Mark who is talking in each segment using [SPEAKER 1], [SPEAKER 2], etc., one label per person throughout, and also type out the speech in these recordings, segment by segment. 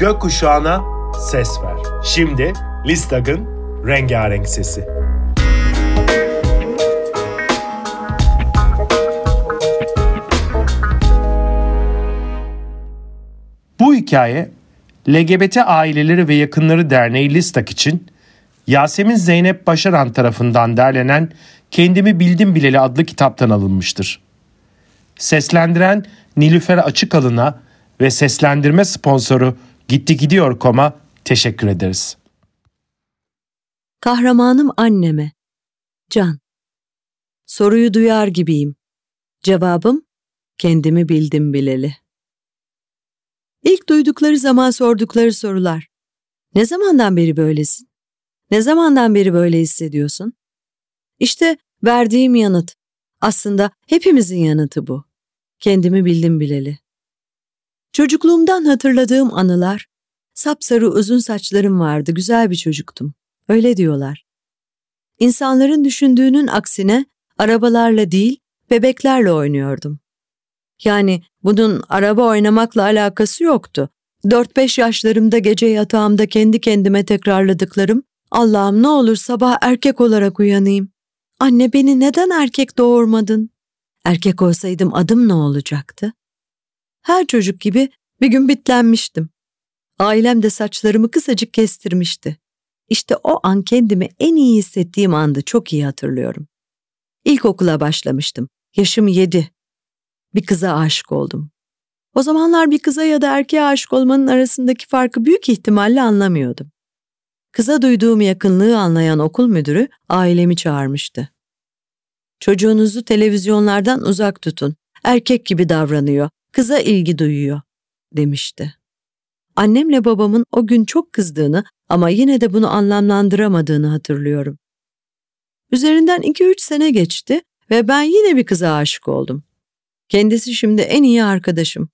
[SPEAKER 1] gökkuşağına ses ver. Şimdi Listag'ın rengarenk sesi. Bu hikaye LGBT Aileleri ve Yakınları Derneği Listak için Yasemin Zeynep Başaran tarafından derlenen Kendimi Bildim Bileli adlı kitaptan alınmıştır. Seslendiren Nilüfer Açıkalın'a ve seslendirme sponsoru Gitti Gidiyor Kom'a teşekkür ederiz.
[SPEAKER 2] Kahramanım anneme. Can. Soruyu duyar gibiyim. Cevabım kendimi bildim bileli. İlk duydukları zaman sordukları sorular. Ne zamandan beri böylesin? Ne zamandan beri böyle hissediyorsun? İşte verdiğim yanıt. Aslında hepimizin yanıtı bu. Kendimi bildim bileli. Çocukluğumdan hatırladığım anılar, sapsarı uzun saçlarım vardı, güzel bir çocuktum. Öyle diyorlar. İnsanların düşündüğünün aksine arabalarla değil, bebeklerle oynuyordum. Yani bunun araba oynamakla alakası yoktu. 4-5 yaşlarımda gece yatağımda kendi kendime tekrarladıklarım, Allah'ım ne olur sabah erkek olarak uyanayım. Anne beni neden erkek doğurmadın? Erkek olsaydım adım ne olacaktı? Her çocuk gibi bir gün bitlenmiştim. Ailem de saçlarımı kısacık kestirmişti. İşte o an kendimi en iyi hissettiğim andı çok iyi hatırlıyorum. İlkokula başlamıştım. Yaşım yedi. Bir kıza aşık oldum. O zamanlar bir kıza ya da erkeğe aşık olmanın arasındaki farkı büyük ihtimalle anlamıyordum. Kıza duyduğum yakınlığı anlayan okul müdürü ailemi çağırmıştı. Çocuğunuzu televizyonlardan uzak tutun. Erkek gibi davranıyor. Kıza ilgi duyuyor, demişti. Annemle babamın o gün çok kızdığını ama yine de bunu anlamlandıramadığını hatırlıyorum. Üzerinden iki üç sene geçti ve ben yine bir kıza aşık oldum. Kendisi şimdi en iyi arkadaşım.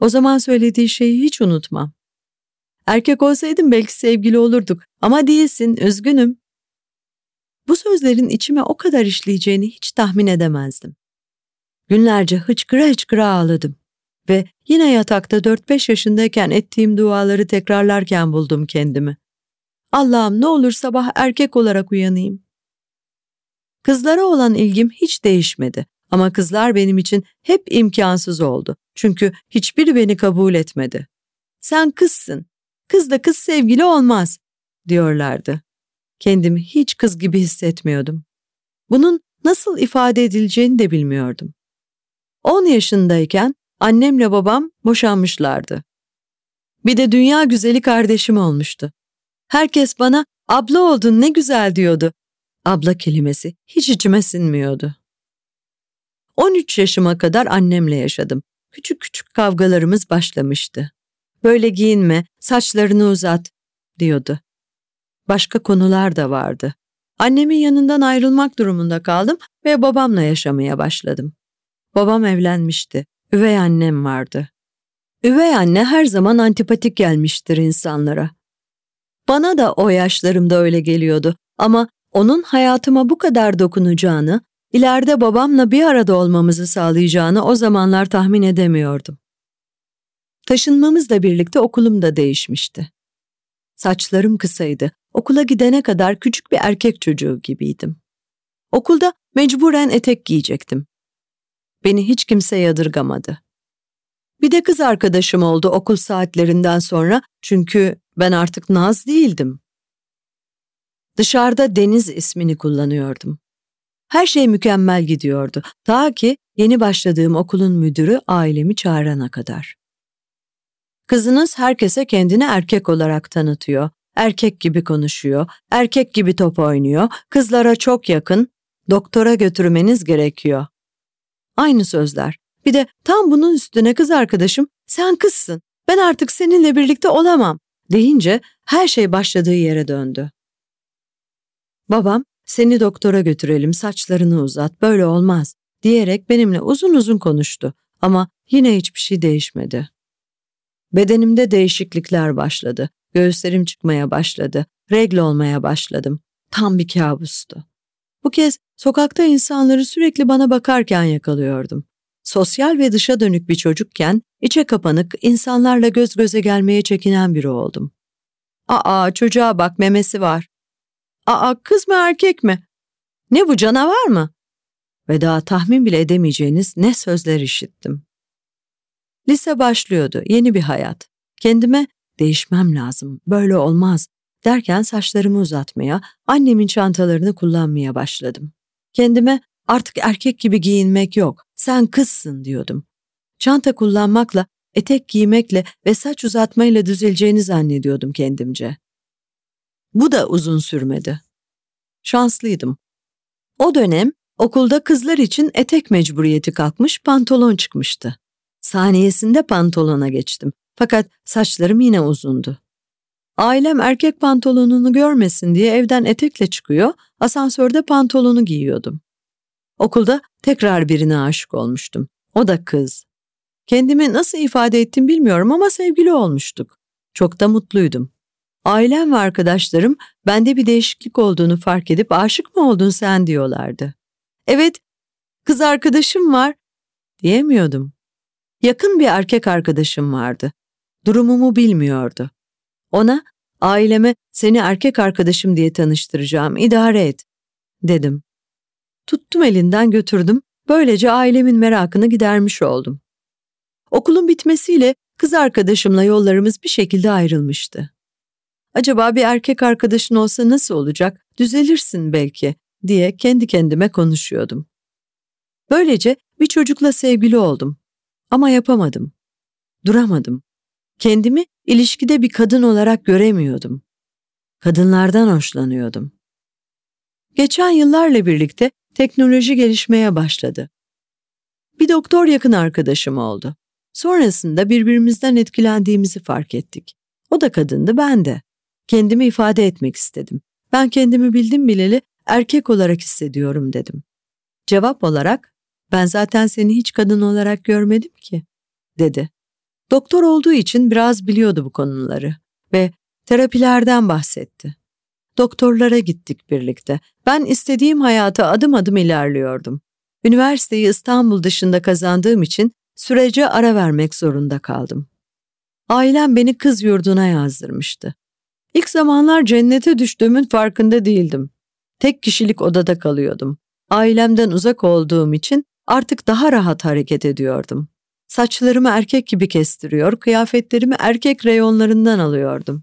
[SPEAKER 2] O zaman söylediği şeyi hiç unutmam. Erkek olsaydım belki sevgili olurduk ama değilsin, üzgünüm. Bu sözlerin içime o kadar işleyeceğini hiç tahmin edemezdim. Günlerce hıçkıra hıçkıra ağladım ve yine yatakta 4-5 yaşındayken ettiğim duaları tekrarlarken buldum kendimi. Allah'ım ne olur sabah erkek olarak uyanayım. Kızlara olan ilgim hiç değişmedi ama kızlar benim için hep imkansız oldu. Çünkü hiçbiri beni kabul etmedi. Sen kızsın, kız da kız sevgili olmaz diyorlardı. Kendimi hiç kız gibi hissetmiyordum. Bunun nasıl ifade edileceğini de bilmiyordum. 10 yaşındayken annemle babam boşanmışlardı. Bir de dünya güzeli kardeşim olmuştu. Herkes bana abla oldun ne güzel diyordu. Abla kelimesi hiç içime sinmiyordu. 13 yaşıma kadar annemle yaşadım. Küçük küçük kavgalarımız başlamıştı. Böyle giyinme, saçlarını uzat diyordu. Başka konular da vardı. Annemin yanından ayrılmak durumunda kaldım ve babamla yaşamaya başladım. Babam evlenmişti. Üvey annem vardı. Üvey anne her zaman antipatik gelmiştir insanlara. Bana da o yaşlarımda öyle geliyordu ama onun hayatıma bu kadar dokunacağını, ileride babamla bir arada olmamızı sağlayacağını o zamanlar tahmin edemiyordum. Taşınmamızla birlikte okulum da değişmişti. Saçlarım kısaydı. Okula gidene kadar küçük bir erkek çocuğu gibiydim. Okulda mecburen etek giyecektim. Beni hiç kimse yadırgamadı. Bir de kız arkadaşım oldu okul saatlerinden sonra çünkü ben artık Naz değildim. Dışarıda Deniz ismini kullanıyordum. Her şey mükemmel gidiyordu. Ta ki yeni başladığım okulun müdürü ailemi çağırana kadar. Kızınız herkese kendini erkek olarak tanıtıyor, erkek gibi konuşuyor, erkek gibi top oynuyor, kızlara çok yakın, doktora götürmeniz gerekiyor. Aynı sözler. Bir de tam bunun üstüne kız arkadaşım sen kızsın, ben artık seninle birlikte olamam deyince her şey başladığı yere döndü. Babam seni doktora götürelim saçlarını uzat böyle olmaz diyerek benimle uzun uzun konuştu ama yine hiçbir şey değişmedi. Bedenimde değişiklikler başladı. Göğüslerim çıkmaya başladı. Regl olmaya başladım. Tam bir kabustu. Bu kez sokakta insanları sürekli bana bakarken yakalıyordum. sosyal ve dışa dönük bir çocukken içe kapanık, insanlarla göz göze gelmeye çekinen biri oldum. Aa çocuğa bak memesi var. Aa kız mı erkek mi? Ne bu canavar mı? Ve daha tahmin bile edemeyeceğiniz ne sözler işittim. Lise başlıyordu, yeni bir hayat. Kendime değişmem lazım, böyle olmaz derken saçlarımı uzatmaya, annemin çantalarını kullanmaya başladım. Kendime artık erkek gibi giyinmek yok, sen kızsın diyordum. Çanta kullanmakla, etek giymekle ve saç uzatmayla düzeleceğini zannediyordum kendimce. Bu da uzun sürmedi. Şanslıydım. O dönem okulda kızlar için etek mecburiyeti kalkmış pantolon çıkmıştı. Saniyesinde pantolona geçtim. Fakat saçlarım yine uzundu. Ailem erkek pantolonunu görmesin diye evden etekle çıkıyor, asansörde pantolonu giyiyordum. Okulda tekrar birine aşık olmuştum. O da kız. Kendimi nasıl ifade ettim bilmiyorum ama sevgili olmuştuk. Çok da mutluydum. Ailem ve arkadaşlarım bende bir değişiklik olduğunu fark edip aşık mı oldun sen diyorlardı. Evet, kız arkadaşım var diyemiyordum. Yakın bir erkek arkadaşım vardı. Durumumu bilmiyordu. Ona aileme seni erkek arkadaşım diye tanıştıracağım, idare et, dedim. Tuttum elinden götürdüm, böylece ailemin merakını gidermiş oldum. Okulun bitmesiyle kız arkadaşımla yollarımız bir şekilde ayrılmıştı. Acaba bir erkek arkadaşın olsa nasıl olacak, düzelirsin belki diye kendi kendime konuşuyordum. Böylece bir çocukla sevgili oldum. Ama yapamadım. Duramadım. Kendimi ilişkide bir kadın olarak göremiyordum. Kadınlardan hoşlanıyordum. Geçen yıllarla birlikte teknoloji gelişmeye başladı. Bir doktor yakın arkadaşım oldu. Sonrasında birbirimizden etkilendiğimizi fark ettik. O da kadındı, ben de. Kendimi ifade etmek istedim. Ben kendimi bildim bileli erkek olarak hissediyorum dedim. Cevap olarak ben zaten seni hiç kadın olarak görmedim ki, dedi. Doktor olduğu için biraz biliyordu bu konuları ve terapilerden bahsetti. Doktorlara gittik birlikte. Ben istediğim hayata adım adım ilerliyordum. Üniversiteyi İstanbul dışında kazandığım için sürece ara vermek zorunda kaldım. Ailem beni kız yurduna yazdırmıştı. İlk zamanlar cennete düştüğümün farkında değildim. Tek kişilik odada kalıyordum. Ailemden uzak olduğum için artık daha rahat hareket ediyordum. Saçlarımı erkek gibi kestiriyor, kıyafetlerimi erkek reyonlarından alıyordum.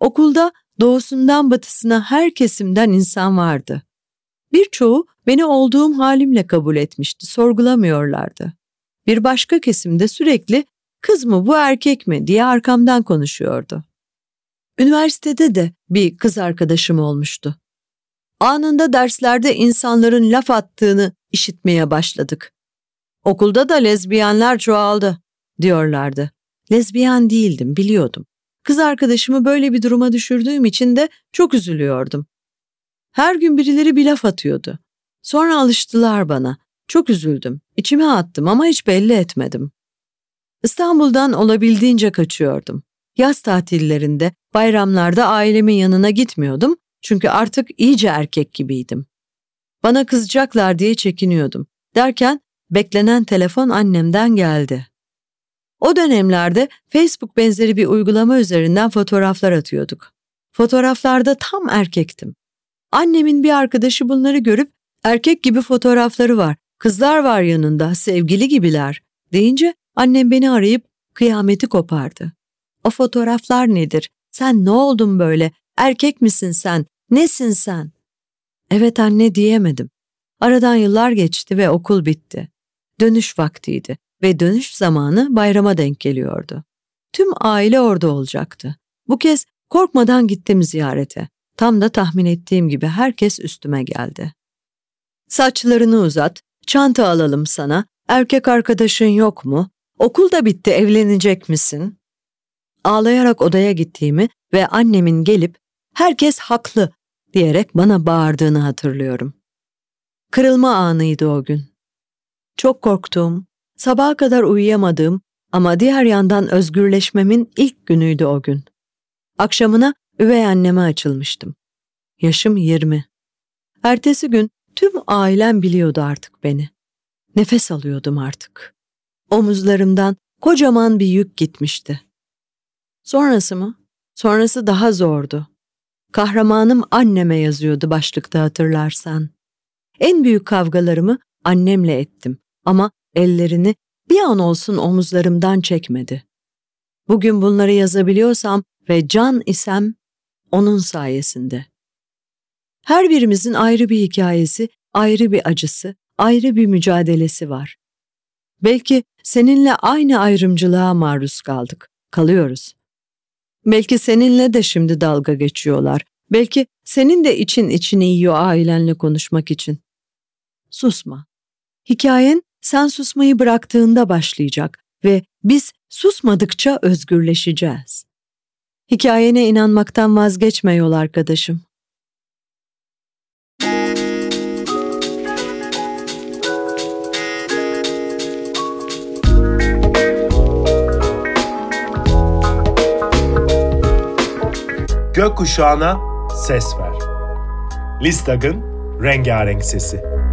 [SPEAKER 2] Okulda doğusundan batısına her kesimden insan vardı. Birçoğu beni olduğum halimle kabul etmişti, sorgulamıyorlardı. Bir başka kesimde sürekli kız mı bu erkek mi diye arkamdan konuşuyordu. Üniversitede de bir kız arkadaşım olmuştu. Anında derslerde insanların laf attığını işitmeye başladık. Okulda da lezbiyenler çoğaldı diyorlardı. Lezbiyen değildim biliyordum. Kız arkadaşımı böyle bir duruma düşürdüğüm için de çok üzülüyordum. Her gün birileri bir laf atıyordu. Sonra alıştılar bana. Çok üzüldüm. İçime attım ama hiç belli etmedim. İstanbul'dan olabildiğince kaçıyordum. Yaz tatillerinde, bayramlarda ailemin yanına gitmiyordum çünkü artık iyice erkek gibiydim. Bana kızacaklar diye çekiniyordum. Derken beklenen telefon annemden geldi. O dönemlerde Facebook benzeri bir uygulama üzerinden fotoğraflar atıyorduk. Fotoğraflarda tam erkektim. Annemin bir arkadaşı bunları görüp erkek gibi fotoğrafları var, kızlar var yanında, sevgili gibiler deyince annem beni arayıp kıyameti kopardı. O fotoğraflar nedir? Sen ne oldun böyle? Erkek misin sen? Nesin sen? Evet anne diyemedim. Aradan yıllar geçti ve okul bitti. Dönüş vaktiydi ve dönüş zamanı bayrama denk geliyordu. Tüm aile orada olacaktı. Bu kez korkmadan gittim ziyarete. Tam da tahmin ettiğim gibi herkes üstüme geldi. Saçlarını uzat, çanta alalım sana, erkek arkadaşın yok mu? Okul da bitti, evlenecek misin? Ağlayarak odaya gittiğimi ve annemin gelip herkes haklı diyerek bana bağırdığını hatırlıyorum. Kırılma anıydı o gün. Çok korktuğum, sabaha kadar uyuyamadığım ama diğer yandan özgürleşmemin ilk günüydü o gün. Akşamına üvey anneme açılmıştım. Yaşım yirmi. Ertesi gün tüm ailem biliyordu artık beni. Nefes alıyordum artık. Omuzlarımdan kocaman bir yük gitmişti. Sonrası mı? Sonrası daha zordu. Kahramanım anneme yazıyordu başlıkta hatırlarsan. En büyük kavgalarımı annemle ettim ama ellerini bir an olsun omuzlarımdan çekmedi. Bugün bunları yazabiliyorsam ve can isem onun sayesinde. Her birimizin ayrı bir hikayesi, ayrı bir acısı, ayrı bir mücadelesi var. Belki seninle aynı ayrımcılığa maruz kaldık, kalıyoruz. Belki seninle de şimdi dalga geçiyorlar. Belki senin de için içini yiyor ailenle konuşmak için. Susma. Hikayen sen susmayı bıraktığında başlayacak ve biz susmadıkça özgürleşeceğiz. Hikayene inanmaktan vazgeçme yol arkadaşım.
[SPEAKER 1] Gökkuşağına ses ver. Listag'ın rengarenk sesi.